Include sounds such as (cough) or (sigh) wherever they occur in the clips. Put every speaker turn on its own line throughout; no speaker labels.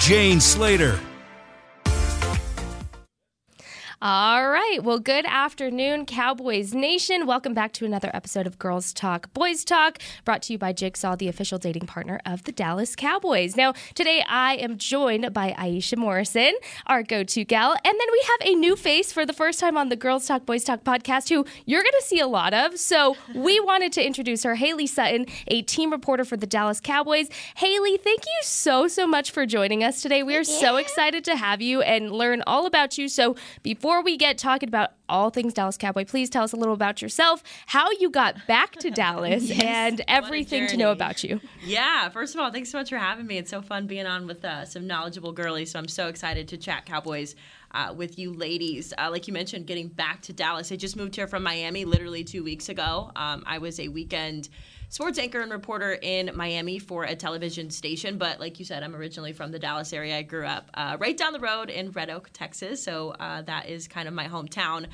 Jane Slater.
All right. Well, good afternoon, Cowboys Nation. Welcome back to another episode of Girls Talk, Boys Talk, brought to you by Jigsaw, the official dating partner of the Dallas Cowboys. Now, today I am joined by Aisha Morrison, our go to gal. And then we have a new face for the first time on the Girls Talk, Boys Talk podcast who you're going to see a lot of. So we (laughs) wanted to introduce her, Hayley Sutton, a team reporter for the Dallas Cowboys. Hayley, thank you so, so much for joining us today. We are so excited to have you and learn all about you. So before before we get talking about all things Dallas Cowboy, please tell us a little about yourself, how you got back to (laughs) Dallas, yes. and everything to know about you.
Yeah, first of all, thanks so much for having me. It's so fun being on with uh, some knowledgeable girlies. So I'm so excited to chat Cowboys. Uh, with you ladies. Uh, like you mentioned, getting back to Dallas. I just moved here from Miami literally two weeks ago. Um, I was a weekend sports anchor and reporter in Miami for a television station. But like you said, I'm originally from the Dallas area. I grew up uh, right down the road in Red Oak, Texas. So uh, that is kind of my hometown.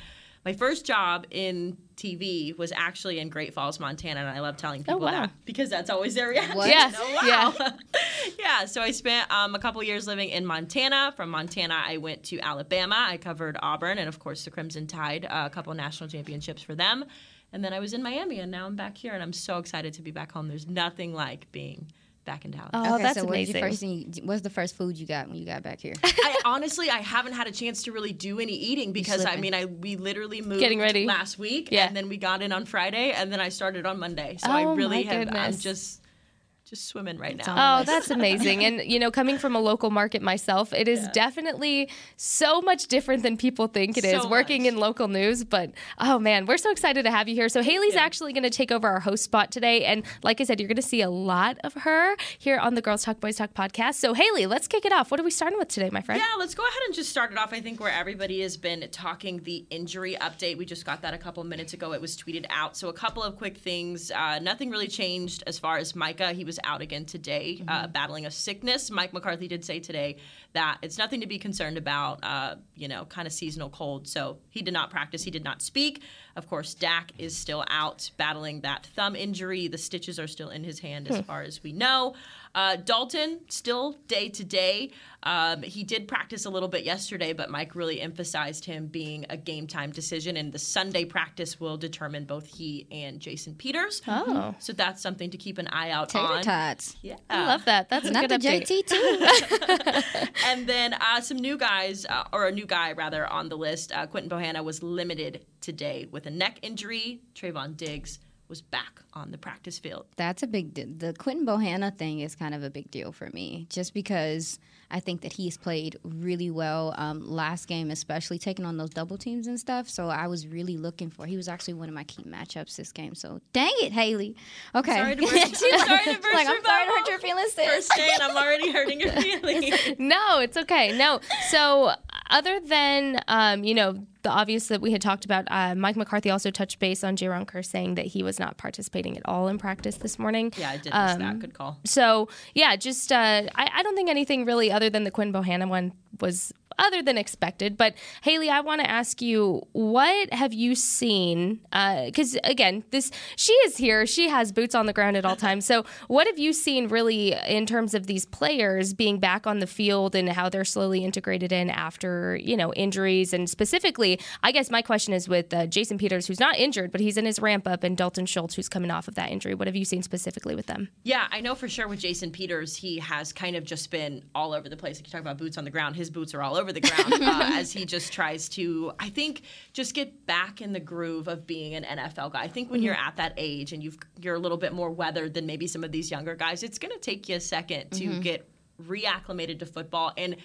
My first job in TV was actually in Great Falls, Montana, and I love telling oh, people oh, wow. that because that's always their reaction.
What? Yes. (laughs) Oh, wow. Yeah. (laughs)
yeah. So I spent um, a couple years living in Montana. From Montana, I went to Alabama. I covered Auburn and, of course, the Crimson Tide, uh, a couple national championships for them. And then I was in Miami, and now I'm back here, and I'm so excited to be back home. There's nothing like being back in Dallas.
Oh,
okay,
that's
so
amazing.
What first thing, what's the first food you got when you got back here? (laughs)
I honestly, I haven't had a chance to really do any eating because I mean, I we literally moved
getting ready
last week, yeah. and then we got in on Friday, and then I started on Monday. So oh, I really have. I'm just just swimming right now.
Oh, that's amazing. and, you know, coming from a local market myself, it is yeah. definitely so much different than people think it so is working much. in local news. But, oh man, we're so excited to have you here. So, Hayley's yeah. actually going to take over our host spot today. And, like I said, you're going to see a lot of her here on the Girls Talk, Boys Talk podcast. So, Hayley, let's kick it off. What are we starting with today, my friend?
Yeah, let's go ahead and just start it off. I think where everybody has been talking the injury update. We just got that a couple minutes ago. It was tweeted out. So, a couple of quick things. Uh, nothing really changed as far as Micah. He was out again today uh, mm-hmm. uh, battling a sickness. Mike McCarthy did say today that it's nothing to be concerned about, uh, you know, kind of seasonal cold. So he did not practice, he did not speak. Of course, Dak is still out battling that thumb injury. The stitches are still in his hand, as hmm. far as we know. Uh, Dalton still day to day. Um, he did practice a little bit yesterday, but Mike really emphasized him being a game time decision, and the Sunday practice will determine both he and Jason Peters.
Oh,
so that's something to keep an eye out
Tater
on.
tots.
Yeah, I love that. That's
not
good
the
update.
JT
too. (laughs) (laughs) and then uh, some new guys, uh, or a new guy rather, on the list. Uh, Quinton Bohanna was limited today with a neck injury. Trevon Diggs was back on the practice field.
That's a big deal. The Quinton Bohanna thing is kind of a big deal for me, just because I think that he's played really well um, last game, especially taking on those double teams and stuff. So I was really looking for. He was actually one of my key matchups this game. So dang it, Hayley. Okay.
Sorry to (laughs) burst, She's sorry to burst
like,
I'm sorry
to hurt your feelings.
First day, and I'm already hurting your (laughs) feelings.
no, it's okay. No. So other than um, you know the obvious that we had talked about, uh, Mike McCarthy also touched base on Jayron Kearse saying that he was not participating at all in practice this morning.
Yeah, I did miss um, that. Good call.
So yeah, just uh, I, I, don't think anything really other than the Quinn Bohanna one was other than expected. But Hayley, I want to ask you, what have you seen? Because uh, again, this she is here; she has boots on the ground at all (laughs) times. So, what have you seen really in terms of these players being back on the field and how they're slowly integrated in after you know injuries? And specifically, I guess my question is with uh, Jason Peters, who's not injured, but he's in his ramp up, and Dalton Schultz, who's coming off of that injury. What have you seen specifically with them?
Yeah, I know for sure with Jason Peters, he has kind of just been all over the place. Like you talk about boots on the ground, his boots are all over the ground uh, (laughs) as he just tries to, I think, just get back in the groove of being an NFL guy. I think when mm-hmm. you're at that age and you've you're a little bit more weathered than maybe some of these younger guys, it's going to take you a second to mm-hmm. get reacclimated to football and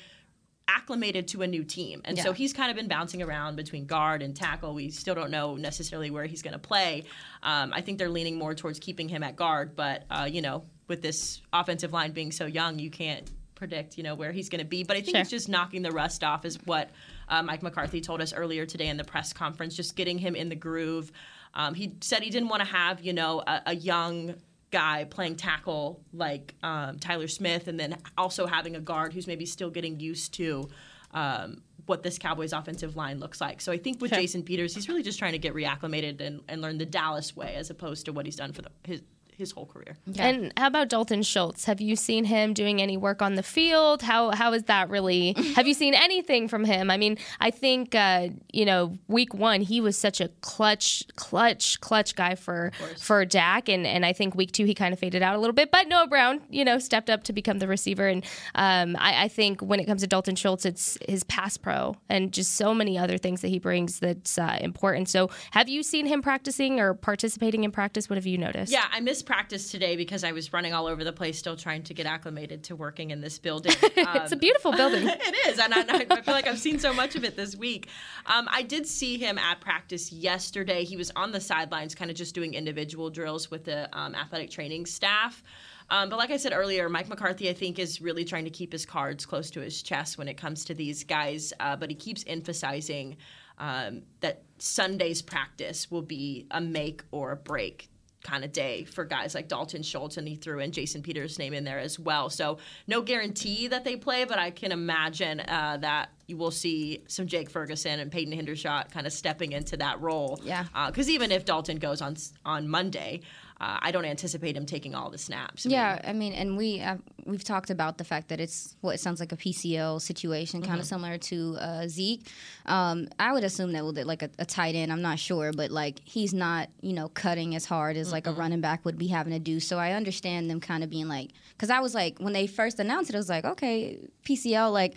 acclimated to a new team. And yeah. so he's kind of been bouncing around between guard and tackle. We still don't know necessarily where he's going to play. Um, I think they're leaning more towards keeping him at guard, but uh, you know, with this offensive line being so young, you can't predict, you know, where he's going to be. But I think
Sure.
it's just knocking the rust off is what uh, Mike McCarthy told us earlier today in the press conference, just getting him in the groove. Um, he said he didn't want to have, you know, a, a young guy playing tackle like um, Tyler Smith, and then also having a guard who's maybe still getting used to um, what this Cowboys offensive line looks like. So I think with. Jason Peters, he's really just trying to get reacclimated and, and learn the Dallas way as opposed to what he's done for the, his his whole career.
And how about Dalton Schultz? Have you seen him doing any work on the field? How how is that really? (laughs) have you seen anything from him? I mean, I think uh, you know, week one he was such a clutch, clutch, clutch guy for for Dak, and and I think week two he kind of faded out a little bit. But Noah Brown, you know, stepped up to become the receiver, and um, I, I think when it comes to Dalton Schultz, it's his pass pro and just so many other things that he brings that's uh, important. So, have you seen him practicing or participating in practice? What have you noticed?
Yeah, I missed practice today because I was running all over the place, still trying to get acclimated to working in this building. (laughs)
it's a beautiful building. (laughs)
it is, and I, I feel like I've seen so much of it this week. Um, I did see him at practice yesterday. He was on the sidelines, kind of just doing individual drills with the um, athletic training staff. Um, but like I said earlier, Mike McCarthy, I think, is really trying to keep his cards close to his chest when it comes to these guys. Uh, but he keeps emphasizing um, that Sunday's practice will be a make or a break kind of day for guys like Dalton Schultz, and he threw in Jason Peters' name in there as well. So no guarantee that they play, but I can imagine uh, that you will see some Jake Ferguson and Peyton Hendershot kind of stepping into that role.
Yeah.
Because even if Dalton goes on on Monday, uh, I don't anticipate him taking all the snaps. I mean,
Yeah, I mean, and we uh, we've talked about the fact that it's what it sounds like a PCL situation, kind of similar to uh, Zeke. Um, I would assume that with it, like a, a tight end, I'm not sure, but like he's not, you know, cutting as hard as like a running back would be having to do. So I understand them kind of being like, because I was like, when they first announced it, I was like, okay, PCL, like.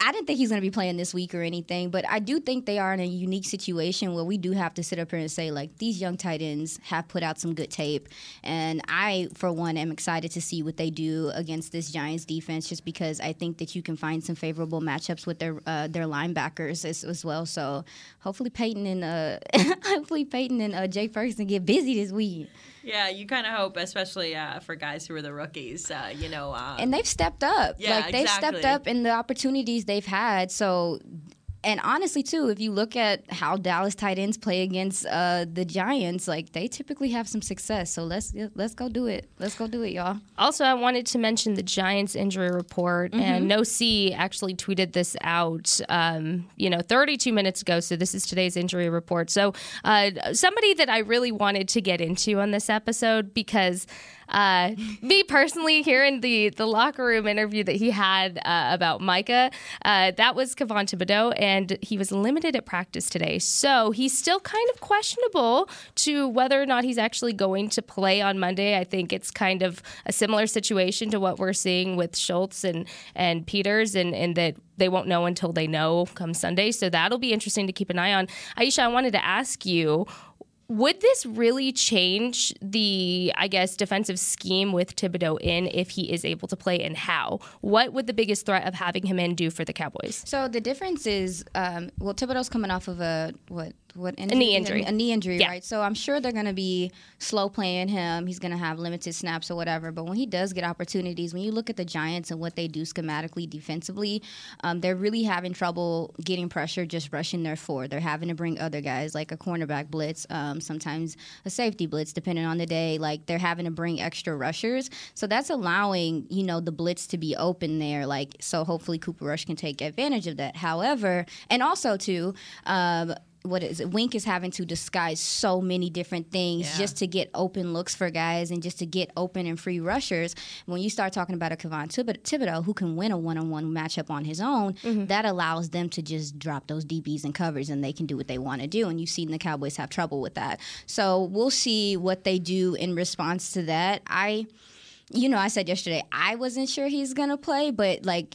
I didn't think he's going to be playing this week or anything, but I do think they are in a unique situation where we do have to sit up here and say, like, these young tight ends have put out some good tape. And I, for one, am excited to see what they do against this Giants defense just because I think that you can find some favorable matchups with their uh, their linebackers as, as well. So hopefully Peyton and uh, (laughs) hopefully Peyton and uh, Jay Ferguson get busy this week.
Yeah, you kind of hope, especially uh, for guys who are the rookies. Uh, you know, uh,
and they've stepped up.
Yeah,
like they've
exactly.
stepped up in the opportunities they've had. So, and honestly, too, if you look at how Dallas tight ends play against uh, the Giants, like they typically have some success. So let's let's go do it. Let's go do it, y'all.
Also, I wanted to mention the Giants injury report, and No C actually tweeted this out, um, you know, 32 minutes ago. So this is today's injury report. So uh, somebody that I really wanted to get into on this episode because. Uh, me personally, hearing the the locker room interview that he had uh, about Micah, uh, that was Kayvon Thibodeaux, and he was limited at practice today. So he's still kind of questionable to whether or not he's actually going to play on Monday. I think it's kind of a similar situation to what we're seeing with Schultz and and Peters, and and that they won't know until they know come Sunday. So that'll be interesting to keep an eye on. Aisha, I wanted to ask you would this really change the, I guess, defensive scheme with Thibodeaux in if he is able to play and how? What would the biggest threat of having him in do for the Cowboys?
So the difference is, um, well, Thibodeaux's coming off of a what what injury?
knee injury.
A, knee injury,
Yeah.
right? So I'm sure they're going to be slow playing him. He's going to have limited snaps or whatever. But when he does get opportunities, when you look at the Giants and what they do schematically defensively, um, they're really having trouble getting pressure just rushing their four. They're having to bring other guys like a cornerback blitz, um, sometimes a safety blitz, depending on the day. Like they're having to bring extra rushers. So that's allowing you know the blitz to be open there. Like so, hopefully Cooper Rush can take advantage of that. However, and also too. Um, what is it? Wink is having to disguise so many different things
Yeah.
just to get open looks for guys and just to get open and free rushers. When you start talking about a Kayvon Thibod- Thibodeaux who can win a one-on-one matchup on his own, mm-hmm. that allows them to just drop those DBs and covers and they can do what they want to do. And you've seen the Cowboys have trouble with that. So we'll see what they do in response to that. I you know, I said yesterday I wasn't sure he's gonna play, but like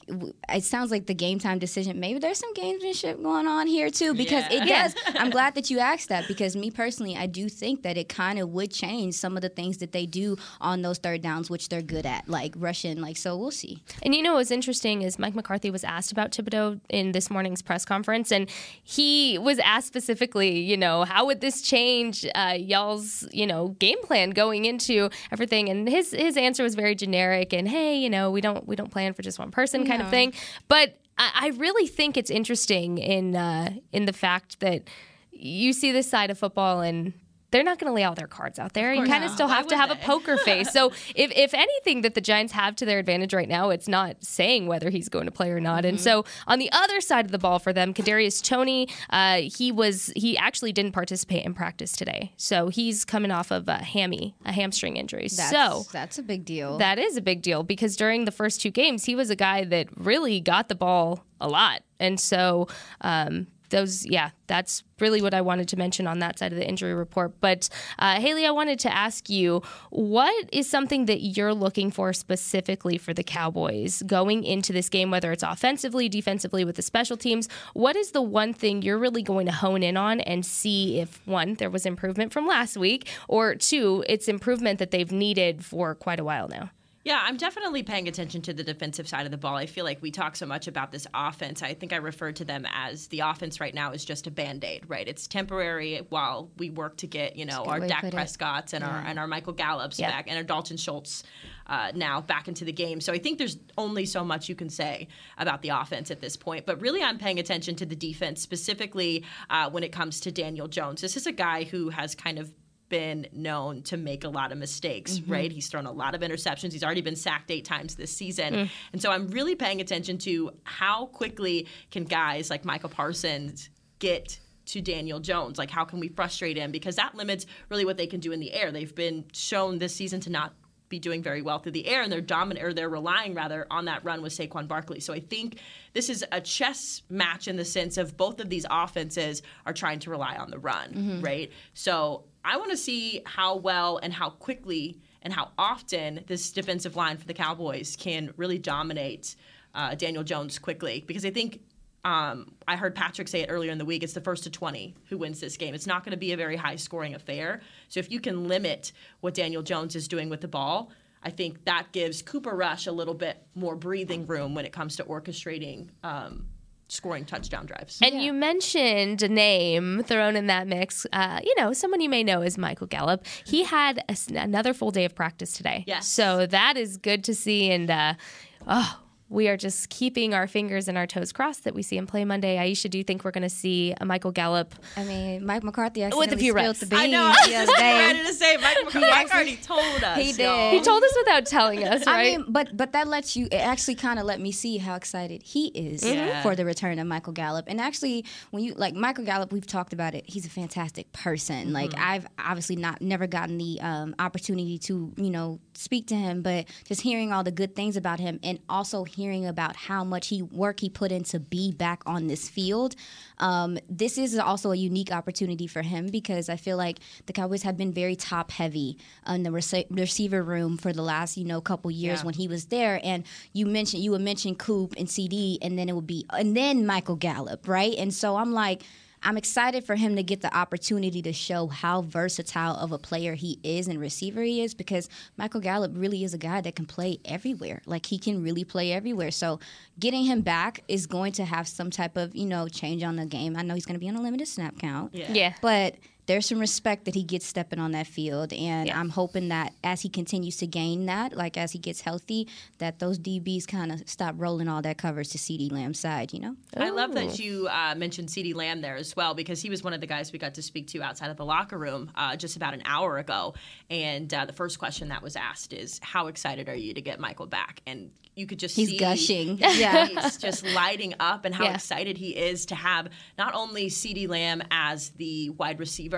it sounds like the game time decision. Maybe there's some gamesmanship going on here too, because it
Yeah.
does. I'm (laughs) glad that you asked that because me personally, I do think that it kind of would change some of the things that they do on those third downs, which they're good at, like rushing. Like so, we'll see.
And you know what's interesting is Mike McCarthy was asked about Thibodeaux in this morning's press conference, and he was asked specifically, you know, how would this change uh, y'all's, you know, game plan going into everything? And his his answer answer was very generic and hey, you know, we don't we don't plan for just one person kind of thing. But I, I really think it's interesting in uh, in the fact that you see this side of football and they're not going to lay all their cards out there. You kind of
not.
still
Why
have to have a (laughs) poker face. So if, if anything that the Giants have to their advantage right now, it's not saying whether he's going to play or not. And so on the other side of the ball for them, Kadarius Toney, uh, he was he actually didn't participate in practice today. So he's coming off of a hammy, a hamstring injury.
That's,
so
that's a big deal.
that is a big deal because during the first two games, he was a guy that really got the ball a lot. And so, um, those, yeah, that's really what I wanted to mention on that side of the injury report. But uh, Hayley, I wanted to ask you what is something that you're looking for specifically for the Cowboys going into this game, whether it's offensively, defensively, with the special teams? What is the one thing you're really going to hone in on and see if one, there was improvement from last week, or two, it's improvement that they've needed for quite a while now?
Yeah, I'm definitely paying attention to the defensive side of the ball. I feel like we talk so much about this offense. I think I referred to them as the offense right now is just a band aid, right? It's temporary while we work to get, you know, our Dak
it.
Prescott's and our and our Michael Gallups
Yeah.
back and our Dalton Schultz uh, now back into the game. So I think there's only so much you can say about the offense at this point. But really, I'm paying attention to the defense, specifically uh, when it comes to Daniel Jones. This is a guy who has kind of been known to make a lot of mistakes, mm-hmm. right? He's thrown a lot of interceptions. He's already been sacked eight times this season. Mm. And so I'm really paying attention to how quickly can guys like Micah Parsons get to Daniel Jones? Like, how can we frustrate him? Because that limits really what they can do in the air. They've been shown this season to not be doing very well through the air, and they're dominant or they're relying rather on that run with Saquon Barkley. So I think this is a chess match in the sense of both of these offenses are trying to rely on the run, mm-hmm. right? So I want to see how well and how quickly and how often this defensive line for the Cowboys can really dominate uh, Daniel Jones quickly because I think um, I heard Patrick say it earlier in the week. It's the first to 20 who wins this game. It's not going to be a very high scoring affair. So if you can limit what Daniel Jones is doing with the ball, I think that gives Cooper Rush a little bit more breathing room when it comes to orchestrating um, scoring touchdown drives.
And you mentioned a name thrown in that mix. Uh, you know, someone you may know is Michael Gallup. He had a s another full day of practice today.
Yes.
So that is good to see. And uh, oh, we are just keeping our fingers and our toes crossed that we see him play Monday. Aisha, do you think we're going to see a Michael Gallup?
I mean, Mike McCarthy
With a few
spilled
reps.
the beans
I know. (laughs) I
the
was just
day.
ready to say Mike, Mike
actually-
already told us.
he did.
y'all.
He told us without telling (laughs) us, right?
I mean, but but that lets you. It actually kind of let me see how excited he is
Yeah.
for the return of Michael Gallup. And actually, when you like Michael Gallup, we've talked about it. He's a fantastic person. Like I've obviously not never gotten the um, opportunity to you know speak to him, but just hearing all the good things about him, and also hearing about how much he work he put in to be back on this field. Um, this is also a unique opportunity for him because I feel like the Cowboys have been very top heavy in the rece- receiver room for the last you know couple years
Yeah.
when he was there. And you mentioned you would mention Coop and CeeDee, and then it would be and then Michael Gallup, right? And so I'm like. I'm excited for him to get the opportunity to show how versatile of a player he is and receiver he is because Michael Gallup really is a guy that can play everywhere. Like he can really play everywhere. So getting him back is going to have some type of, you know, change on the game. I know he's going to be on a limited snap count.
Yeah.
yeah.
But there's some respect that he gets stepping on that field, and
Yeah.
I'm hoping that as he continues to gain that, like as he gets healthy, that those DBs kind of stop rolling all that covers to CeeDee Lamb's side. You know,
I love that you uh, mentioned CeeDee Lamb there as well because he was one of the guys we got to speak to outside of the locker room uh, just about an hour ago. And uh, the first question that was asked is, "How excited are you to get Michael back?" And you could just
He's
see
gushing. (laughs) Yeah.
face just lighting up and how
Yeah.
excited he is to have not only CeeDee Lamb as the wide receiver,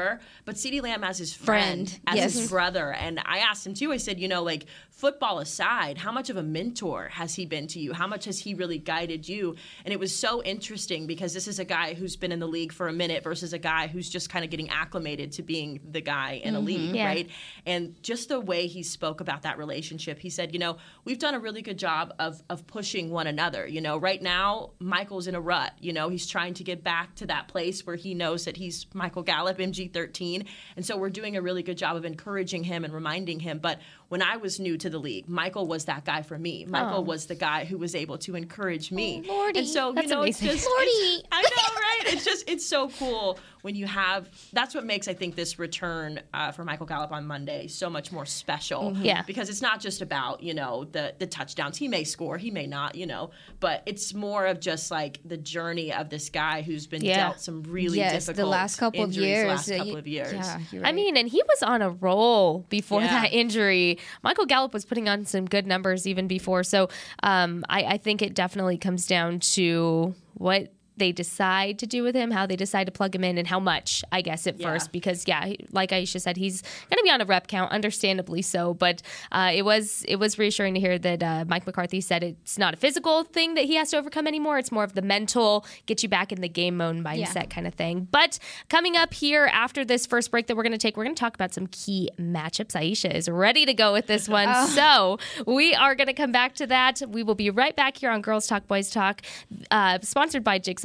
but CeeDee Lamb as his friend,
Friend,
as
yes.
his brother. And I asked him too. I said, you know, like football aside, how much of a mentor has he been to you? How much has he really guided you? And it was so interesting because this is a guy who's been in the league for a minute versus a guy who's just kind of getting acclimated to being the guy in a league, mm-hmm.
Yeah.
right? And just the way he spoke about that relationship, he said, you know, we've done a really good job of of pushing one another. You know, right now Michael's in a rut. You know, he's trying to get back to that place where he knows that he's Michael Gallup, MG13, and so we're doing a really good job of encouraging him and reminding him. But when I was new to the league, Michael was that guy for me. Michael was the guy who was able to encourage me.
Oh, Lordy.
And so,
That's
you know,
amazing.
it's just
Lordy.
it's- I know, right? It's just it's so cool when you have that's what makes I think this return uh, for Michael Gallup on Monday so much more special.
Mm-hmm. Yeah.
Because it's not just about, you know, the the touchdowns. He may score, he may not, you know, but it's more of just like the journey of this guy who's been
Yeah.
dealt some really
yes,
difficult
the last couple of
injuries
years.
last couple
you-
of years.
Yeah, you're
I mean, and he was on a roll before
Yeah.
that injury. Michael Gallup was putting on some good numbers even before. So um, I, I think it definitely comes down to what they decide to do with him, how they decide to plug him in, and how much, I guess, at
Yeah.
first. Because, yeah, like Aisha said, he's going to be on a rep count, understandably so. But uh, it was it was reassuring to hear that uh, Mike McCarthy said it's not a physical thing that he has to overcome anymore. It's more of the mental, get you back in the game mode mindset kind of thing. But coming up here after this first break that we're going to take, we're going to talk about some key matchups. Aisha is ready to go with this one. (laughs) So we are going to come back to that. We will be right back here on Girls Talk, Boys Talk, uh, sponsored by Jigsaw,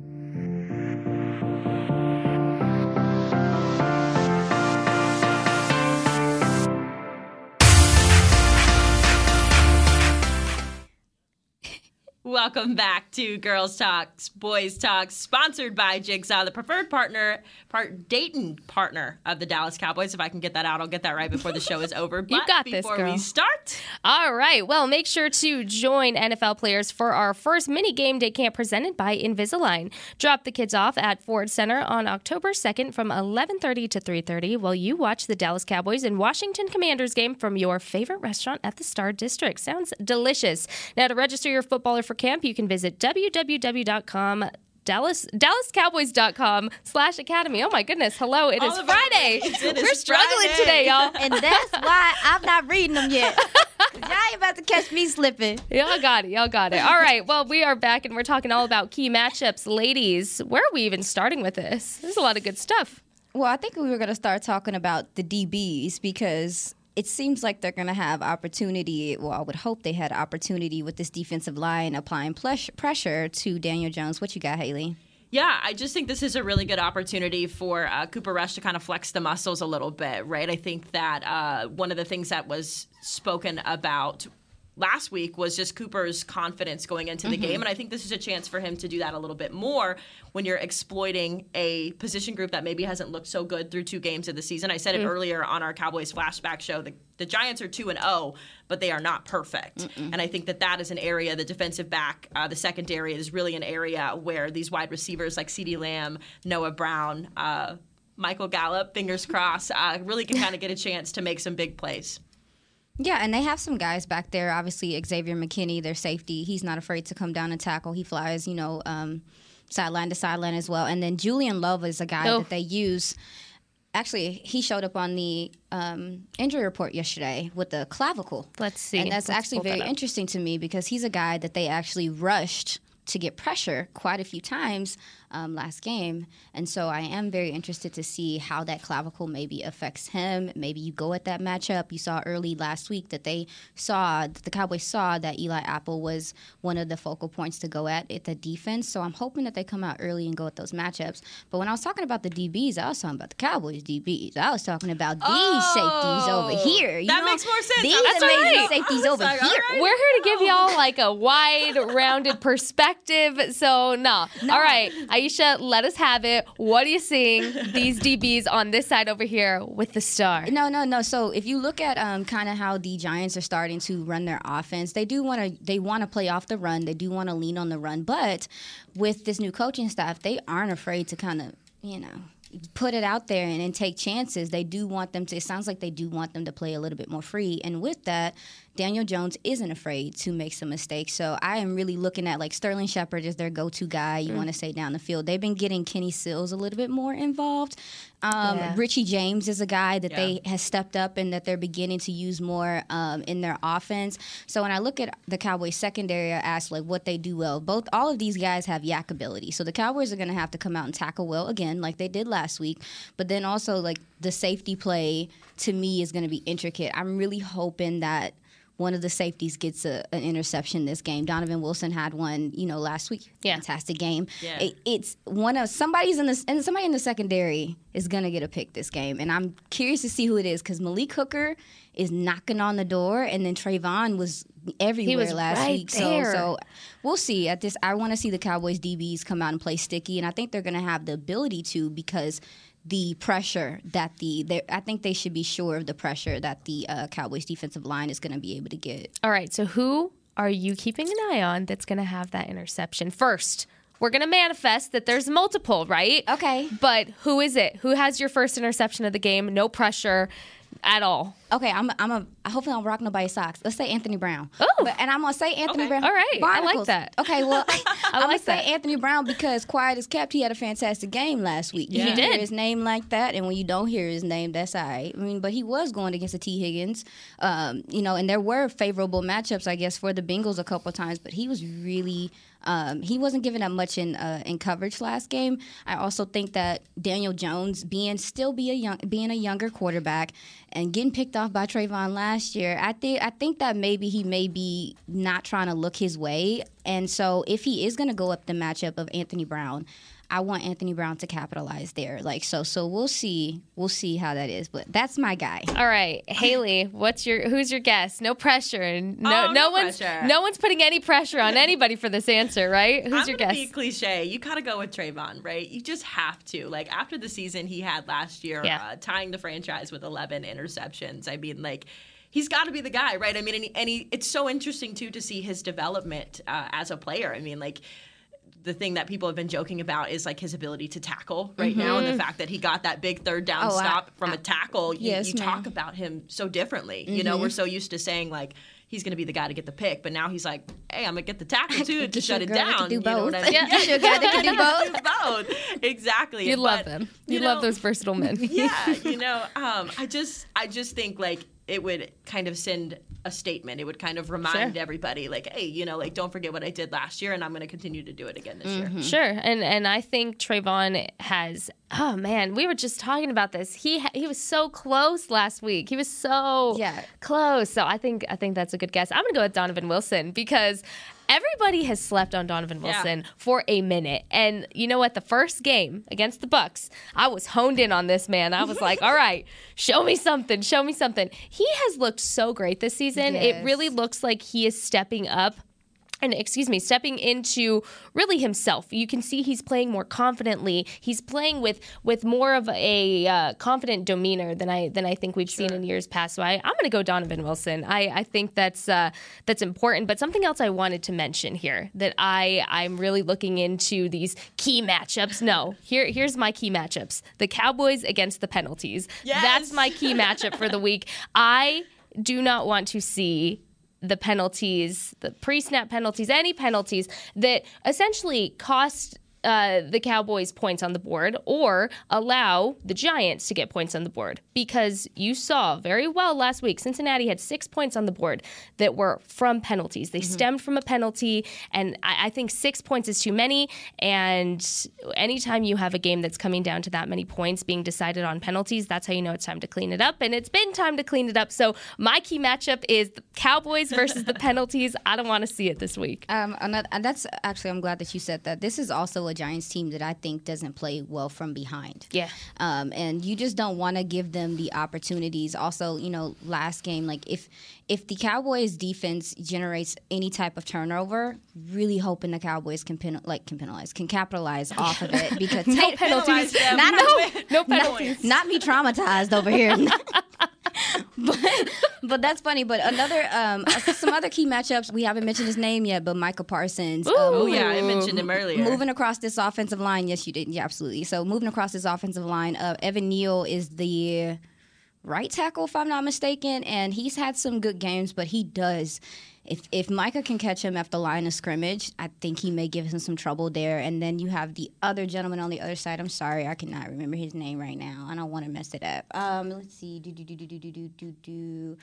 Mm-hmm.
Welcome back to Girls Talks, Boys Talks, sponsored by Jigsaw, the preferred partner, part Dayton partner of the Dallas Cowboys. If I can get that out, I'll get that right before the show is over. (laughs) But
got this,
before
girl.
we start,
All right. Well, make sure to join NFL players for our first mini game day camp presented by Invisalign. Drop the kids off at Ford Center on October 2nd from 11:30 to 3:30 while you watch the Dallas Cowboys and Washington Commanders game from your favorite restaurant at the Star District. Sounds delicious. Now to register your footballer for camp, you can visit www.com Dallas DallasCowboys.com slash academy. Oh my goodness. Hello, it is
All of our
Friday. (laughs)
names. It is
We're struggling
Friday.
today, y'all. (laughs)
and that's why I'm not reading them yet. 'Cause (laughs) Y'all ain't about to catch me slipping.
Y'all got it. Y'all got it. All right. Well, we are back and we're talking all about key matchups. Ladies, where are we even starting with this? There's a lot of good stuff.
Well, I think we were going to start talking about the DBs because it seems like they're going to have opportunity. Well, I would hope they had opportunity with this defensive line applying plush pressure to Daniel Jones. What you got, Hayley?
Yeah, I just think this is a really good opportunity for uh, Cooper Rush to kind of flex the muscles a little bit, right? I think that uh, one of the things that was spoken about last week was just Cooper's confidence going into the
Mm-hmm.
game. And I think this is a chance for him to do that a little bit more when you're exploiting a position group that maybe hasn't looked so good through two games of the season. I said
Mm.
it earlier on our Cowboys flashback show. The, the Giants are 2 and 0, but they are not perfect. And I think that that is an area, the defensive back, uh, the secondary is really an area where these wide receivers like CeeDee Lamb, Noah Brown, uh, Michael Gallup, fingers crossed, uh, really can kind of get a chance to make some big plays.
Yeah, and they have some guys back there. Obviously, Xavier McKinney, their safety, he's not afraid to come down and tackle. He flies, you know, um, sideline to sideline as well. And then Julian Love is a guy
Oh.
that they use. Actually, he showed up on the um, injury report yesterday with the clavicle.
Let's see.
And that's
Let's
actually
pull that
very interesting to me because he's a guy that they actually rushed to get pressure quite a few times um, last game. And so I am very interested to see how that clavicle maybe affects him. Maybe you go at that matchup. You saw early last week that they saw, that the Cowboys saw that Eli Apple was one of the focal points to go at at the defense. So I'm hoping that they come out early and go at those matchups. But when I was talking about the DBs, I was talking about the Cowboys DBs. I was talking about these safeties over here. You
Oh, that
know?
makes more sense.
These
That's
amazing
right.
safeties (laughs) over
like,
here.
right.
We're here to give y'all like a wide rounded perspective. So, no. All right, Aisha, let us have it. What are you seeing (laughs) these DBs on this side over here with the star?
No, no, no. So if you look at um, kind of how the Giants are starting to run their offense, they do want to they want to play off the run. They do want to lean on the run, but with this new coaching staff, they aren't afraid to kind of you know put it out there and, and take chances. They do want them to. It sounds like they do want them to play a little bit more free, and with that. Daniel Jones isn't afraid to make some mistakes. So I am really looking at like Sterling Shepard is their go-to guy. You want to say down the field. They've been getting Kenny Sills a little bit more involved. Um,
Yeah.
Richie James is a guy that
Yeah.
they has stepped up and that they're beginning to use more um, in their offense. So when I look at the Cowboys secondary, I ask like what they do well. Both all of these guys have YAC ability. So the Cowboys are going to have to come out and tackle well again, like they did last week. But then also like the safety play to me is going to be intricate. I'm really hoping that one of the safeties gets a, an interception this game. Donovan Wilson had one, you know, last week.
Yeah.
Fantastic game.
Yeah.
It- it's one of somebody's in the and somebody in the secondary is gonna get a pick this game, and I'm curious to see who it is because Malik Hooker is knocking on the door, and then Trevon was everywhere
was
last
right
week.
there.
So, so we'll see. At this, I want to see the Cowboys DBs come out and play sticky, and I think they're gonna have the ability to because the pressure that the I think they should be sure of the pressure that the uh, Cowboys defensive line is going to be able to get.
All right, so who are you keeping an eye on that's going to have that interception first? We're going to manifest that there's multiple, right?
Okay.
But who is it? Who has your first interception of the game? No pressure at all.
Okay, I'm I'm a hopefully I don't rock nobody's socks. Let's say Anthony Brown.
Oh.
And I'm gonna say Anthony
Okay.
Brown.
All right, I like that.
Okay, well (laughs) (laughs) I'm gonna
like
say. Anthony Brown because quiet is kept. He had a fantastic game last week.
He
You
did.
Hear his name like that, and when you don't hear his name, that's all right. I mean, but he was going against the Tee Higgins, um, you know, and there were favorable matchups, I guess, for the Bengals a couple times. But he was really. Um, he wasn't giving up much in uh, in coverage last game. I also think that Daniel Jones being still be a young being a younger quarterback and getting picked off by Trevon last year, I think I think that maybe he may be not trying to look his way. And so if he is going to go up the matchup of Anthony Brown, I want Anthony Brown to capitalize there. Like so, so we'll see, we'll see how that is. But that's my guy.
All right, Hayley, what's your who's your guess? No pressure. No,
Oh,
no,
no
one's
pressure.
no one's putting any pressure on anybody for this answer, right? Who's
I'm
your
gonna
guess?
be cliche. You gotta go with Trevon, right? You just have to. Like after the season he had last year,
Yeah.
uh, tying the franchise with 11 interceptions. I mean, like. He's got to be the guy, right? I mean, and, he, and he, it's so interesting too to see his development uh, as a player. I mean, like the thing that people have been joking about is like his ability to tackle right now, and the fact that he got that big third down
Mm-hmm. Oh, I-
stop from
I-
a tackle. You,
Yes,
you talk about him so differently. You know, we're so used to saying like he's going to be the guy to get the pick, but now he's like, hey, I'm gonna get the tackle (laughs) too to shut it
girl that can
down.
do
You know what
both.
I (laughs) mean?
Yeah. Get you a guy that can do (laughs) both.
both. Exactly.
You love
But,
them. You,
you
love those versatile men.
yeah, you know, um, I just, I just think like it would kind of send a statement. It would kind of remind
Sure.
everybody, like, hey, you know, like don't forget what I did last year, and I'm going to continue to do it again this year. Mm-hmm.
Sure, and and I think Trevon has. Oh man, we were just talking about this. He ha- he was so close last week. He was so
Yeah.
close. So I think I think that's a good guess. I'm gonna go with Donovan Wilson because everybody has slept on Donovan
Yeah.
Wilson for a minute. And you know what? The first game against the Bucks, I was honed in on this man. I was (laughs) like, all right, show me something, show me something. He has looked so great this season. It really looks like he is stepping up and excuse me, stepping into really himself. You can see he's playing more confidently. He's playing with with more of a uh, confident demeanor than I than I think we've seen in years past. So I, I'm going to go Donovan Wilson. I, I think that's uh, that's important. But something else I wanted to mention here that I I'm really looking into these key matchups. No, here here's my key matchups: the Cowboys against the penalties. Yes! That's my key matchup for the week. I do not want to see the penalties, the pre snap penalties, any penalties that essentially cost uh, the Cowboys points on the board or allow the Giants to get points on the board. Because you saw very well last week, Cincinnati had six points on the board that were from penalties. They stemmed from a penalty, and I, I think six points is too many. And anytime you have a game that's coming down to that many points being decided on penalties, that's how you know it's time to clean it up. And it's been time to clean it up. So my key matchup is the Cowboys versus the (laughs) penalties. I don't want to see it this week.
Um, another, and that's actually, I'm glad that you said that. This is also Giants team that I think doesn't play well from behind.
Yeah.
Um, and you just don't want to give them the opportunities. Also, you know, last game, like if if the Cowboys defense generates any type of turnover, really hoping the Cowboys can like can penalize, can capitalize off of it because (laughs)
No
Tate-
them. (laughs)
Not
No, no
not,
penalties.
not me traumatized over here. (laughs) but, but that's funny. But another, um, some other key matchups. We haven't mentioned his name yet, but Micah Parsons. um,
Oh yeah, I mentioned him earlier.
Moving across this offensive line, yes, you did. Yeah, absolutely. So moving across this offensive line, uh, Evan Neal is the right tackle, if I'm not mistaken, and he's had some good games, but he does. If, if Micah can catch him at the line of scrimmage, I think he may give him some trouble there. And then you have the other gentleman on the other side. I'm sorry, I cannot remember his name right now. I don't want to mess it up. Um, let's see. Do do do do do do do.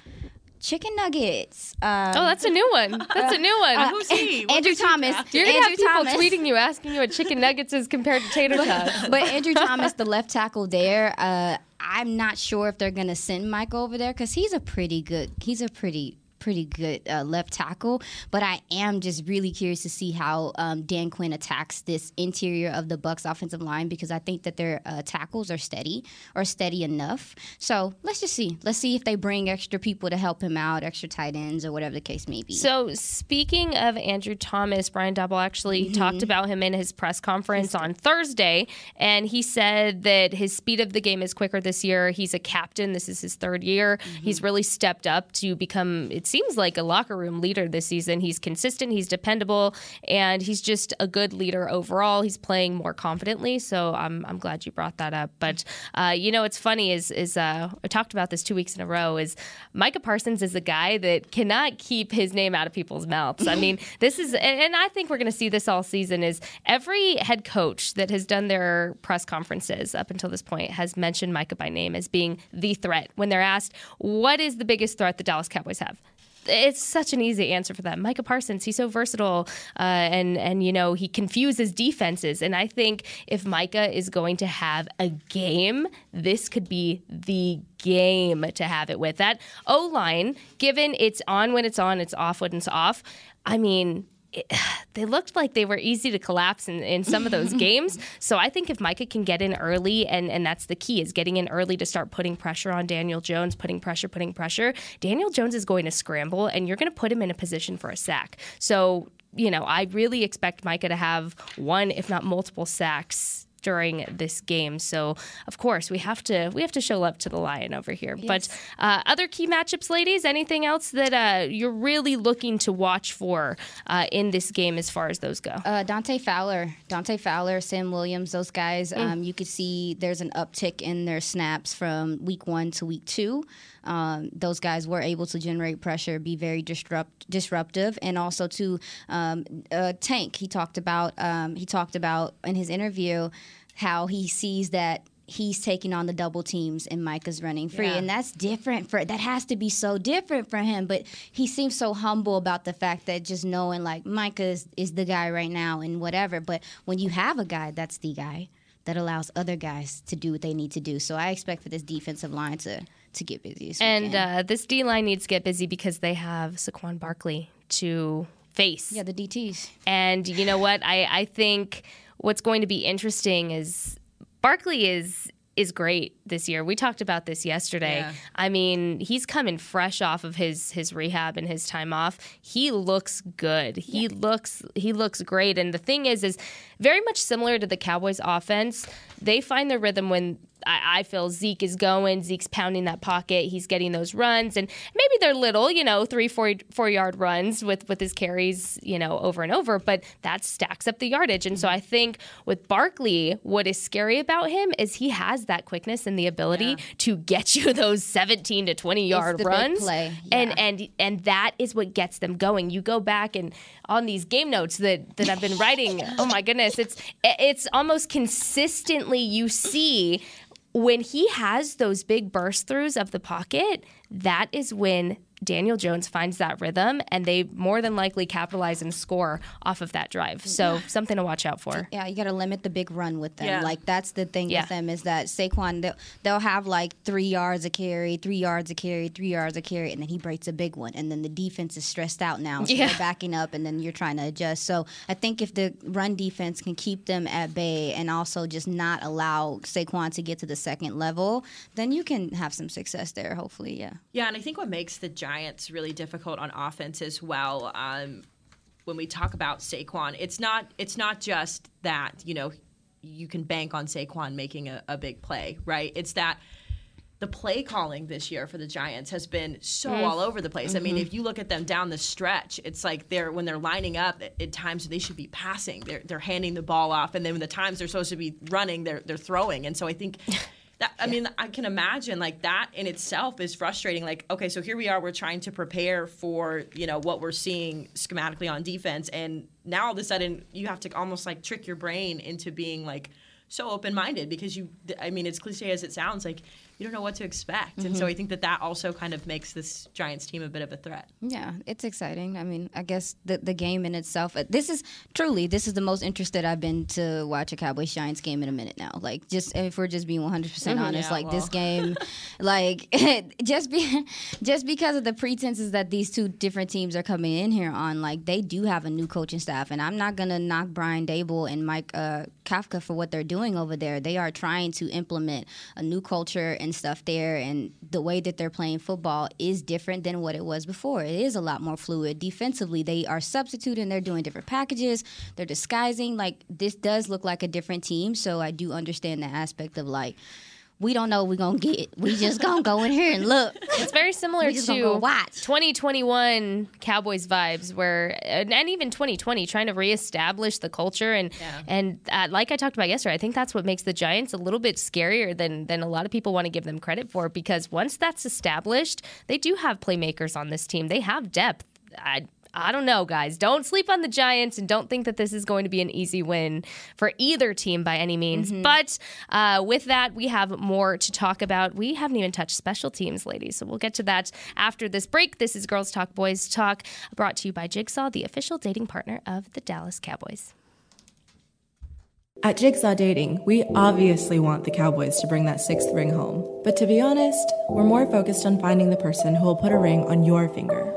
Chicken nuggets. Um,
Oh, that's a new one. That's a new (laughs) one.
Who's he? What
Andrew
he
Thomas.
draft?
You're gonna have people
Thomas.
tweeting you, asking you what chicken nuggets is compared to tater tots.
but (laughs) Andrew Thomas, the left tackle there, uh, I'm not sure if they're gonna send Mike over there because he's a pretty good. He's a pretty pretty good uh, left tackle. But I am just really curious to see how um, Dan Quinn attacks this interior of the Bucks offensive line because I think that their uh, tackles are steady or steady enough. So let's just see. Let's see if they bring extra people to help him out, extra tight ends or whatever the case may be.
So speaking of Andrew Thomas, Brian Daboll actually talked about him in his press conference on Thursday, and he said that his speed of the game is quicker this year. He's a captain. This is his third year. He's really stepped up to become. Seems like a locker room leader this season. He's consistent. He's dependable, and he's just a good leader overall. He's playing more confidently. So I'm I'm glad you brought that up. But uh, you know, what's funny is is uh, I talked about this two weeks in a row. Is Micah Parsons is a guy that cannot keep his name out of people's mouths. I mean, (laughs) this is, and I think we're going to see this all season. Is every head coach that has done their press conferences up until this point has mentioned Micah by name as being the threat when they're asked what is the biggest threat the Dallas Cowboys have it's such an easy answer for them. Micah Parsons, he's so versatile, uh, and and you know he confuses defenses. And I think if Micah is going to have a game, this could be the game to have it with. That O line, given it's on when it's on, it's off when it's off. I mean. It, (sighs) they looked like they were easy to collapse in, in some of those (laughs) games. So I think if Micah can get in early, and, and that's the key, is getting in early to start putting pressure on Daniel Jones, putting pressure, putting pressure. Daniel Jones is going to scramble, and you're going to put him in a position for a sack. So, you know, I really expect Micah to have one, if not multiple sacks during this game. So of course we have to we have to show love to the lion over here. But uh, other key matchups, ladies. Anything else that uh, you're really looking to watch for uh, in this game as far as those go?
Uh, Dante Fowler, Dante Fowler, Sam Williams, those guys. Um, you could see there's an uptick in their snaps from week one to week two. Um, those guys were able to generate pressure, be very disrupt disruptive, and also to um, uh, Tank. He talked about um, he talked about in his interview how he sees that he's taking on the double teams and Micah's running free. And that's different for that has to be so different for him. But he seems so humble about the fact that just knowing like Micah is, is the guy right now and whatever. But when you have a guy, that's the guy that allows other guys to do what they need to do. So I expect for this defensive line to to get busy.
And uh, this D line needs to get busy because they have Saquon Barkley to face.
Yeah, the DTs.
And you know what? I, I think what's going to be interesting is Barkley is is great this year. We talked about this yesterday.
Yeah.
I mean, he's coming fresh off of his his rehab and his time off. He looks good. He looks he looks great. And the thing is is very much similar to the Cowboys offense. They find their rhythm when I, I feel Zeke is going. Zeke's pounding that pocket. He's getting those runs, and maybe they're little, you know, three, four, four yard runs with with his carries, you know, over and over. But that stacks up the yardage. And so mm-hmm. I think with Barkley, what is scary about him is he has that quickness and the ability to get you (laughs) those seventeen to twenty yard
the big
runs,
play,
and and and that is what gets them going. You go back and on these game notes that that I've been writing. (laughs) oh my goodness, it's it's almost consistently you see when he has those big burst throughs of the pocket. That is when Daniel Jones finds that rhythm, and they more than likely capitalize and score off of that drive. So something to watch out for.
Yeah, you got to limit the big run with them.
Yeah.
Like that's the thing
Yeah.
with them is that Saquon they'll, they'll have like three yards a carry, three yards a carry, three yards a carry, and then he breaks a big one, and then the defense is stressed out now, so
Yeah.
they're backing up, and then you're trying to adjust. So I think if the run defense can keep them at bay and also just not allow Saquon to get to the second level, then you can have some success there. Hopefully, yeah.
Yeah, and I think what makes the Giants really difficult on offense as well. Um, when we talk about Saquon, it's not it's not just that you know you can bank on Saquon making a, a big play, right? It's that the play calling this year for the Giants has been so all over the place. I mean, if you look at them down the stretch, it's like they're when they're lining up at, at times they should be passing, they're they're handing the ball off, and then when the times they're supposed to be running, they're they're throwing. And so I think. (laughs) That, I mean, I can imagine like that in itself is frustrating. Like, okay, so here we are, we're trying to prepare for you know what we're seeing schematically on defense, and now all of a sudden you have to almost like trick your brain into being like so open minded because you. I mean, as cliche as it sounds, like you don't know what to expect, and so I think that that also kind of makes this Giants team a bit of a threat.
Yeah, it's exciting. I mean, I guess the the game in itself. uh, This is truly this is the most interested I've been to watch a Cowboys Giants game in a minute now. Like, just if we're just being one hundred percent (laughs) honest,
Yeah,
like this game, (laughs) like (laughs) just be just because of the pretenses that these two different teams are coming in here on, like they do have a new coaching staff, and I'm not gonna knock Brian Daboll and Mike uh, Kafka for what they're doing over there. They are trying to implement a new culture and stuff there, and the way that they're playing football is different than what it was before. It is a lot more fluid. Defensively, they are substituting, they're doing different packages, they're disguising. Like this does look like a different team, so I do understand the aspect of like. We don't know what we're gonna get. We just gonna go in here and look.
It's very similar
We just gonna go watch.
2021 Cowboys vibes, where and and even 2020 trying to reestablish the culture and and uh, like I talked about yesterday, I think that's what makes the Giants a little bit scarier than than a lot of people want to give them credit for because once that's established, they do have playmakers on this team. They have depth. I, I don't know, guys. Don't sleep on the Giants and don't think that this is going to be an easy win for either team by any means. But uh, with that, we have more to talk about. We haven't even touched special teams, ladies. So we'll get to that after this break. This is Girls Talk, Boys Talk, brought to you by Jigsaw, the official dating partner of the Dallas Cowboys.
At Jigsaw Dating, we obviously want the Cowboys to bring that sixth ring home. But to be honest, we're more focused on finding the person who will put a ring on your finger.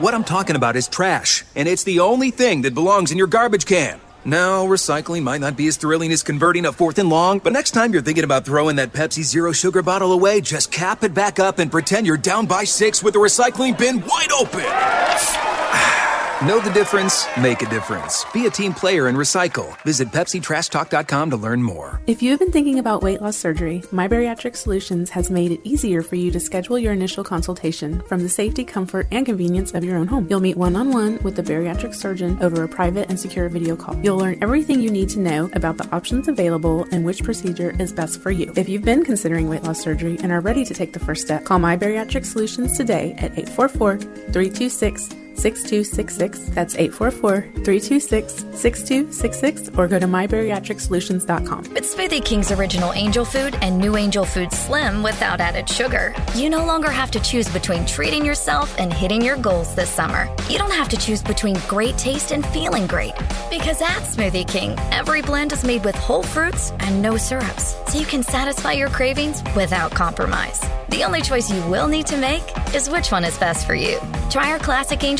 What I'm talking about is trash, and it's the only thing that belongs in your garbage can. Now, recycling might not be as thrilling as converting a fourth and long, but next time you're thinking about throwing that Pepsi Zero Sugar bottle away, just cap it back up and pretend you're down by six with the recycling bin wide open. (sighs) Ah. Know the difference? Make a difference. Be a team player and recycle. Visit PepsiTrashTalk.com to learn more.
If you have been thinking about weight loss surgery, My Bariatric Solutions has made it easier for you to schedule your initial consultation from the safety, comfort, and convenience of your own home. You'll meet one on one with the bariatric surgeon over a private and secure video call. You'll learn everything you need to know about the options available and which procedure is best for you. If you've been considering weight loss surgery and are ready to take the first step, call My Bariatric Solutions today at 844 326 6266. That's 844 326 6266 or go to mybariatricsolutions.com.
With Smoothie King's original angel food and new angel food slim without added sugar, you no longer have to choose between treating yourself and hitting your goals this summer. You don't have to choose between great taste and feeling great. Because at Smoothie King, every blend is made with whole fruits and no syrups, so you can satisfy your cravings without compromise. The only choice you will need to make is which one is best for you. Try our classic angel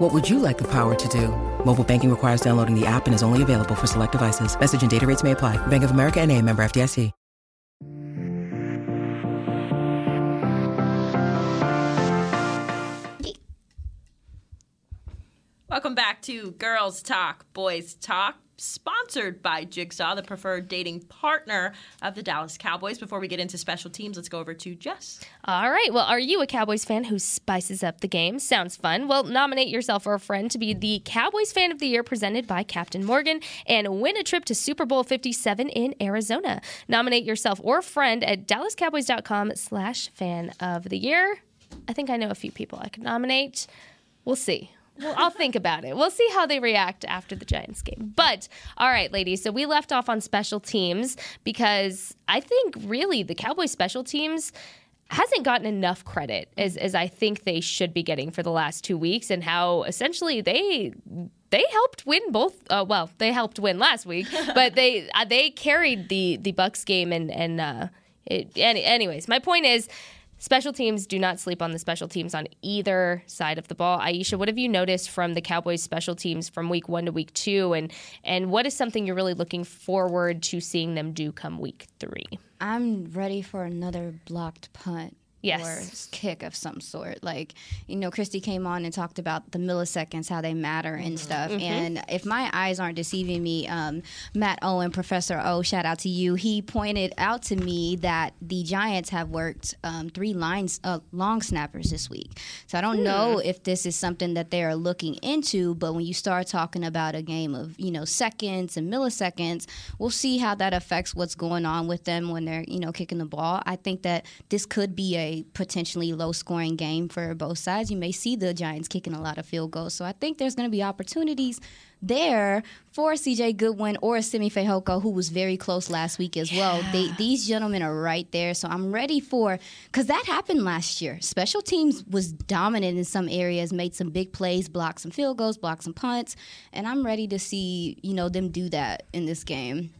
What would you like the power to do? Mobile banking requires downloading the app and is only available for select devices. Message and data rates may apply. Bank of America and a member FDIC.
Welcome back to Girls Talk, Boys Talk, sponsored by Jigsaw, the preferred dating partner of the Dallas Cowboys. Before we get into special teams, let's go over to Jess.
All right. Well, are you a Cowboys fan who spices up the game? Sounds fun. Well, nominate yourself or a friend to be the Cowboys Fan of the Year presented by Captain Morgan and win a trip to Super Bowl 57 in Arizona. Nominate yourself or a friend at dallascowboys.com slash fan of the year. I think I know a few people I could nominate. We'll see. Well, I'll think about it. We'll see how they react after the Giants game. But all right, ladies. So we left off on special teams because I think really the Cowboys special teams hasn't gotten enough credit as, as I think they should be getting for the last two weeks, and how essentially they they helped win both. Uh, well, they helped win last week, (laughs) but they uh, they carried the the Bucs game, and and uh, it, any, anyways, my point is. Special teams do not sleep on the special teams on either side of the ball. Aisha, what have you noticed from the Cowboys special teams from week one to week two, and and what is something you're really looking forward to seeing them do come week three?
I'm ready for another blocked punt.
Yes.
Or kick of some sort. Like, you know, Christy came on and talked about the milliseconds, how they matter and stuff.
Mhm.
And if my eyes aren't deceiving me, um, Matt Owen, Professor O, shout out to you, he pointed out to me that the Giants have worked um, three lines, uh, long snappers this week. So I don't know if this is something that they are looking into, but when you start talking about a game of, you know, seconds and milliseconds, we'll see how that affects what's going on with them when they're, you know, kicking the ball. I think that this could be a potentially low scoring game for both sides. You may see the Giants kicking a lot of field goals. So I think there's going to be opportunities there for CJ Goodwin or Simi Fehoko, who was very close last week as well. They, these gentlemen are right there. So I'm ready for, because that happened last year. Special teams was dominant in some areas, made some big plays, blocked some field goals, blocked some punts. And I'm ready to see, you know, them do that in this game.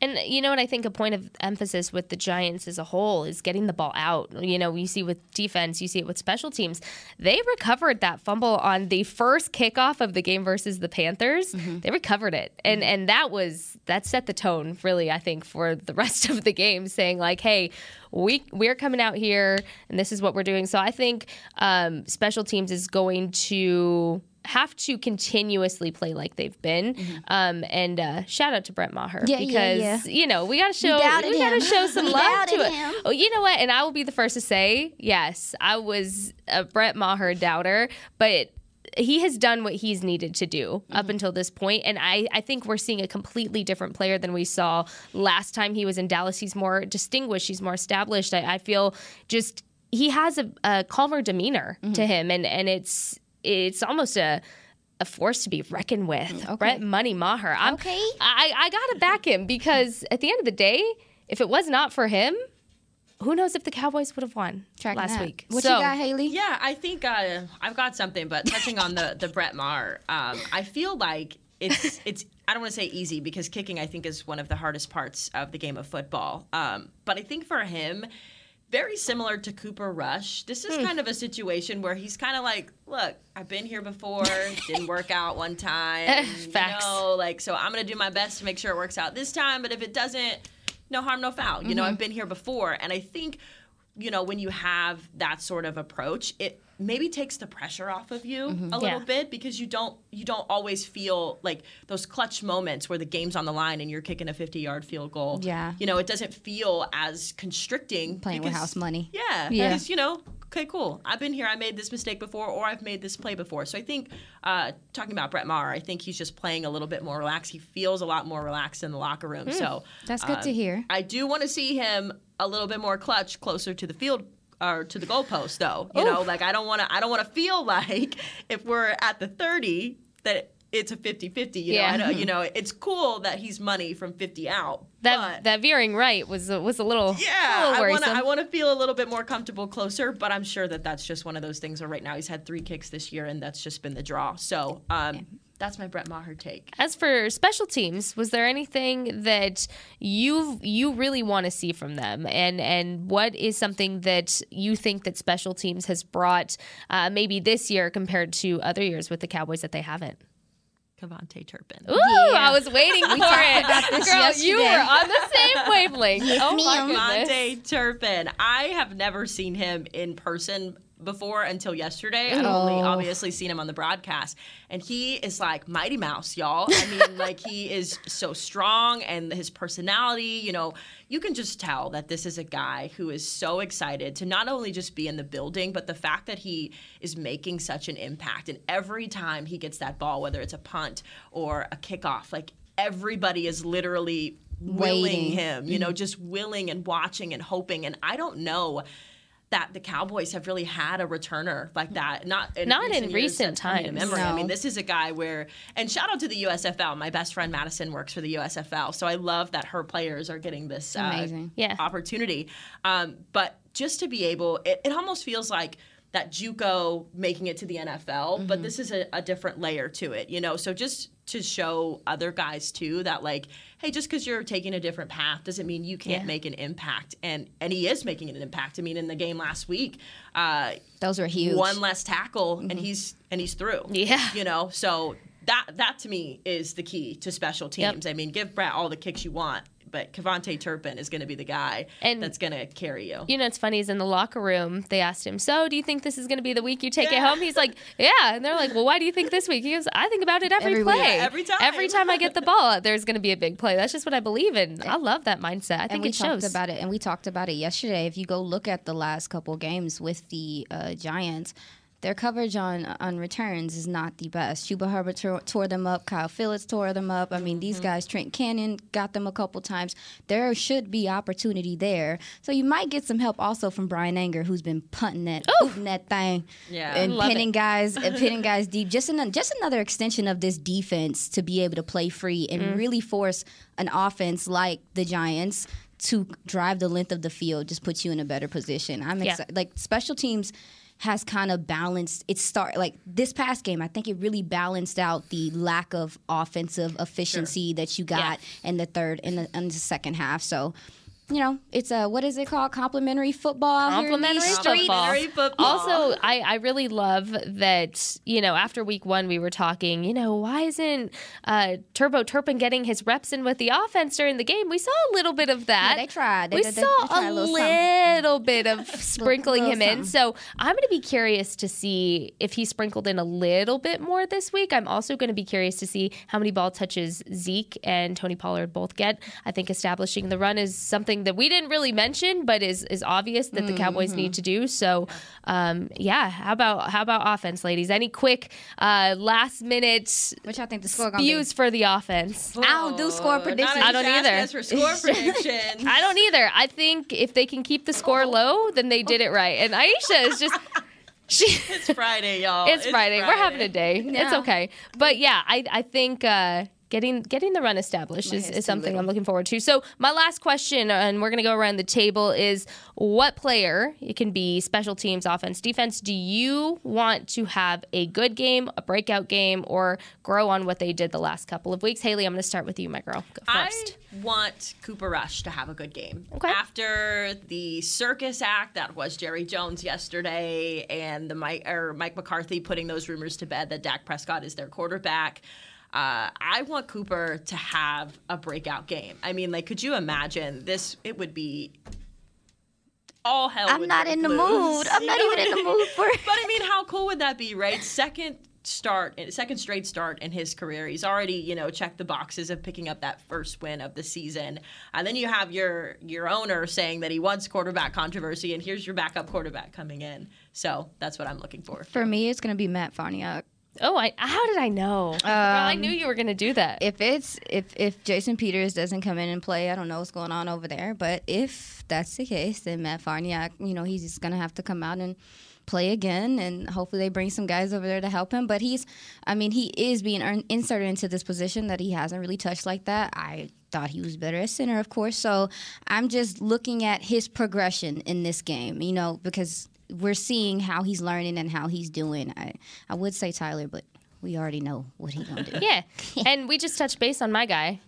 And you know what I think a point of emphasis with the Giants as a whole is getting the ball out. You know, you see with defense, you see it with special teams. They recovered that fumble on the first kickoff of the game versus the Panthers. They recovered it. And and that was that set the tone really I think for the (laughs) rest of the game saying like, "Hey, we we're coming out here and this is what we're doing." So I think um, special teams is going to have to continuously play like they've been. Um, and uh, shout out to Brett Maher
Yeah, yeah,
because
yeah.
you know we got to show we got to
him.
show (laughs) some
We
love to it.
him.
Oh, you know what? And I will be the first to say yes, I was a Brett Maher doubter, but. He has done what he's needed to do up
Mm-hmm.
until this point, and I, I think we're seeing a completely different player than we saw last time he was in Dallas. He's more distinguished, he's more established. I, I feel just he has a, a calmer demeanor
Mm-hmm.
to him, and and it's it's almost a a force to be reckoned with. Brett Money Maher. I'm,
Okay.
I, I gotta back him because at the end of the day, if it was not for him, who knows if the Cowboys would have won
Tracking
last
that.
week.
What
So-
you got, Hayley?
Yeah, I think uh, I've got something, but touching on the the Brett Maher, um, I feel like it's (laughs) it's I don't want to say easy because kicking I think is one of the hardest parts of the game of football. Um, but I think for him. Very similar to Cooper Rush. This is hmm. kind of a situation where he's kind of like, look, I've been here before, didn't work out one time. (laughs)
Facts.
You know, like, so I'm going to do my best to make sure it works out this time. But if it doesn't, no harm, no foul. You know, mm-hmm. I've been here before. And I think, you know, when you have that sort of approach, it maybe takes the pressure off of you
Mm-hmm.
a little
Yeah.
bit because you don't you don't always feel like those clutch moments where the game's on the line and you're kicking a 50 yard field goal.
Yeah.
You know, it doesn't feel as constricting.
Playing with house money.
Yeah.
Yeah.
Because, you know, okay, cool. I've been here. I made this mistake before, or I've made this play before. So I think, uh, talking about Brett Maher, I think he's just playing a little bit more relaxed. He feels a lot more relaxed in the locker room. So
Hmm. That's good to
um,
hear.
I do want to see him a little bit more clutch, closer to the field or to the goalpost, though. You know, like I don't want to. I don't want to feel (laughs) like if we're at the thirty that it's a 50-50. You know,
Yeah.
Know. You know, it's cool that he's money from fifty out.
That
but
that veering right was a- was a little
yeah,
a little
I want to. I want to feel a little bit more comfortable, closer. But I'm sure that that's just one of those things. Where right now he's had three kicks this year, and that's just been the draw. So um, that's my Brett Maher take.
As for special teams, was there anything that you you really want to see from them, and and what is something that you think that special teams has brought uh, maybe this year compared to other years with the Cowboys that they haven't?
KaVontae Turpin.
Ooh, I was waiting for (laughs) it.
about this
Girl, you were on the same wavelength. oh my goodness.
Turpin. I have never seen him in person before until yesterday. I've only obviously seen him on the broadcast. And he is like Mighty Mouse, y'all. I mean, like he (laughs) is so strong and his personality, you know, you can just tell that this is a guy who is so excited to not only just be in the building, but the fact that he is making such an impact. And every time he gets that ball, whether it's a punt or a kickoff, like everybody is literally willing
Waiting.
him, you know, mm-hmm. just willing and watching and hoping. And I don't know that the Cowboys have really had a returner like that. Not in
Not in
years
recent
that's coming to
times.
memory. I mean, this is a guy where, and shout out to the USFL. My best friend Madison works for the USFL, so I love that her players are getting this uh,
Amazing.
Yeah.
opportunity. Um, but just to be able, it, it almost feels like that JUCO making it to the NFL,
Mm-hmm.
but this is a, a different layer to it, you know. So just to show other guys too that like, hey, just because you're taking a different path doesn't mean you can't
Yeah.
make an impact, and and he is making an impact. I mean, in the game last week, uh,
Those were huge.
one less tackle, and he's and he's through.
Yeah.
you know, so that that to me is the key to special
Yep.
teams. I mean, give Brett all the kicks you want, but KaVontae Turpin is going to be the guy
And-
that's going to carry you.
You know, it's funny He's in the locker room, they asked him, So, do you think this is going to be the week you take it home? He's like, (laughs) Yeah. And they're like, Well, why do you think this week? He goes, I think about it every,
Every
play.
week.
Yeah, every time.
Every time I get the ball, (laughs) there's going to be a big play. That's just what I believe in. I love that mindset. I
and
think
we
it shows.
talked about it, and we talked about it yesterday. If you go look at the last couple games with the uh, Giants, their coverage on on returns is not the best. Chuba Hubbard tore, tore them up. Kyle Phillips tore them up. I mean, these
Mm-hmm.
guys, Trent Cannon got them a couple times. There should be opportunity there. So you might get some help also from Bryan Anger, who's been punting that, that thing,
Yeah.
and pinning guys, and (laughs) pinning guys deep. Just an, just another extension of this defense to be able to play free and
Mm.
really force an offense like the Giants to drive the length of the field. Just puts you in a better position. I'm
Yeah.
excited. Like special teams has kind of balanced it start like this past game i think it really balanced out the lack of offensive efficiency that you got in the third in the, in the second half. So you know it's a what is it called complimentary football out here in these
Complimentary football.
Football.
Also, I, I really love that, you know, after week one, we were talking, you know, why isn't uh, Turbo Turpin getting his reps in with the offense during the game? We saw a little bit of that.
Yeah, they tried. They-
we
they- they
saw
tried
a
a little
little, bit of (laughs) sprinkling
little
him in. So I'm going to be curious to see if he sprinkled in a little bit more this week. I'm also going to be curious to see how many ball touches Zeke and Tony Pollard both get. I think establishing the run is something that we didn't really mention, but is is obvious that the Cowboys need to do. So, um, yeah, how about how about offense, ladies? Any quick uh, last minute
which i think the score gonna
views for the offense?
i don't do score predictions
I don't either.
for score (laughs) predictions.
I don't either. I think if they can keep the score low, then they did it right. And Aisha is just she. (laughs)
It's Friday, y'all.
It's, Friday. We're having a day. It's okay. But yeah, I I think uh, getting getting the run established is, is something. I'm looking forward to. So my last question, uh, and we're gonna go around the table, is what player it can be special teams, offense, defense. Do you want to have a good game, a breakout game, or grow on what they did the last couple of weeks? Hayley, I'm gonna start with you, my girl. Go first.
I want Cooper Rush to have a good game.
Okay.
After the circus act that was Jerry Jones yesterday and the Mike or Mike McCarthy putting those rumors to bed that Dak Prescott is their quarterback. Uh, I want Cooper to have a breakout game. I mean, like, could you imagine this? It would be all hell.
I'm not in the mood. I'm
You
not even in the mood for (laughs) it.
But I mean, how cool would that be, right? Second start, second straight start in his career. He's already, you know, checked the boxes of picking up that first win of the season. And then you have your your owner saying that he wants quarterback controversy, and here's your backup quarterback coming in. So that's what I'm looking for.
For me, it's going to be Matt Farniok.
Oh, I, how did I know? Girl, I knew um, you were going to do that.
If it's if if Jason Peters doesn't come in and play, I don't know what's going on over there. But if that's the case, then Matt Farniok, you know, he's just gonna have to come out and play again, and hopefully they bring some guys over there to help him. But he's, I mean, he is being inserted into this position that he hasn't really touched like that. I thought he was better at center, of course. So I'm just looking at his progression in this game, you know, because we're seeing how he's learning and how he's doing. I I would say Tyler, but we already know what he's gonna do.
Yeah. (laughs) and we just touched base on my guy,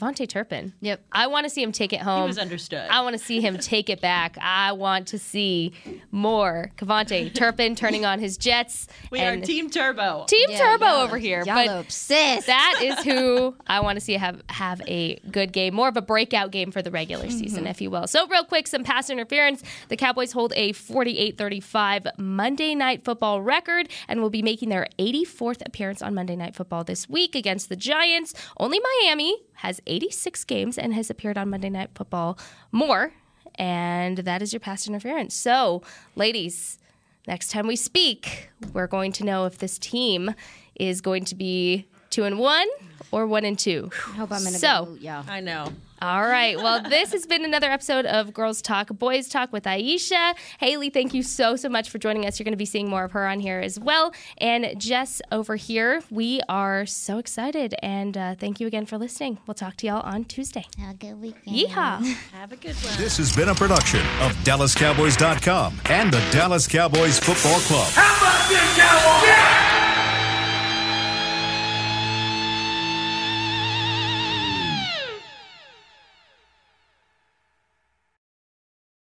KaVontae Turpin.
Yep.
I want to see him take it home.
He was understood.
I want to see him take it back. I want to see more KaVontae Turpin turning on his jets.
We
and
are Team Turbo.
Team
Yeah,
Turbo
y'all-
over here.
y'all
but
obsessed.
That is who (laughs) I want to see have have a good game, more of a breakout game for the regular
Mm-hmm.
season, if you will. So, real quick, some pass interference. The Cowboys hold a 48-35 Monday Night Football record and will be making their 84th appearance on Monday Night Football this week against the Giants. Only Miami has 86 games and has appeared on Monday Night Football more. And that is your pass interference. So, ladies, next time we speak, we're going to know if this team is going to be two and one or one and two.
I hope I'm in a
so,
yeah.
I know.
All right. Well, this has been another episode of Girls Talk, Boys Talk with Aisha. Hayley, thank you so, so much for joining us. You're going to be seeing more of her on here as well. And Jess over here, we are so excited. And uh, thank you again for listening. We'll talk to y'all on Tuesday.
Have a good weekend.
Yeehaw. (laughs)
Have a good one.
This has been a production of DallasCowboys.com and the Dallas Cowboys Football Club.
How about this, Cowboys?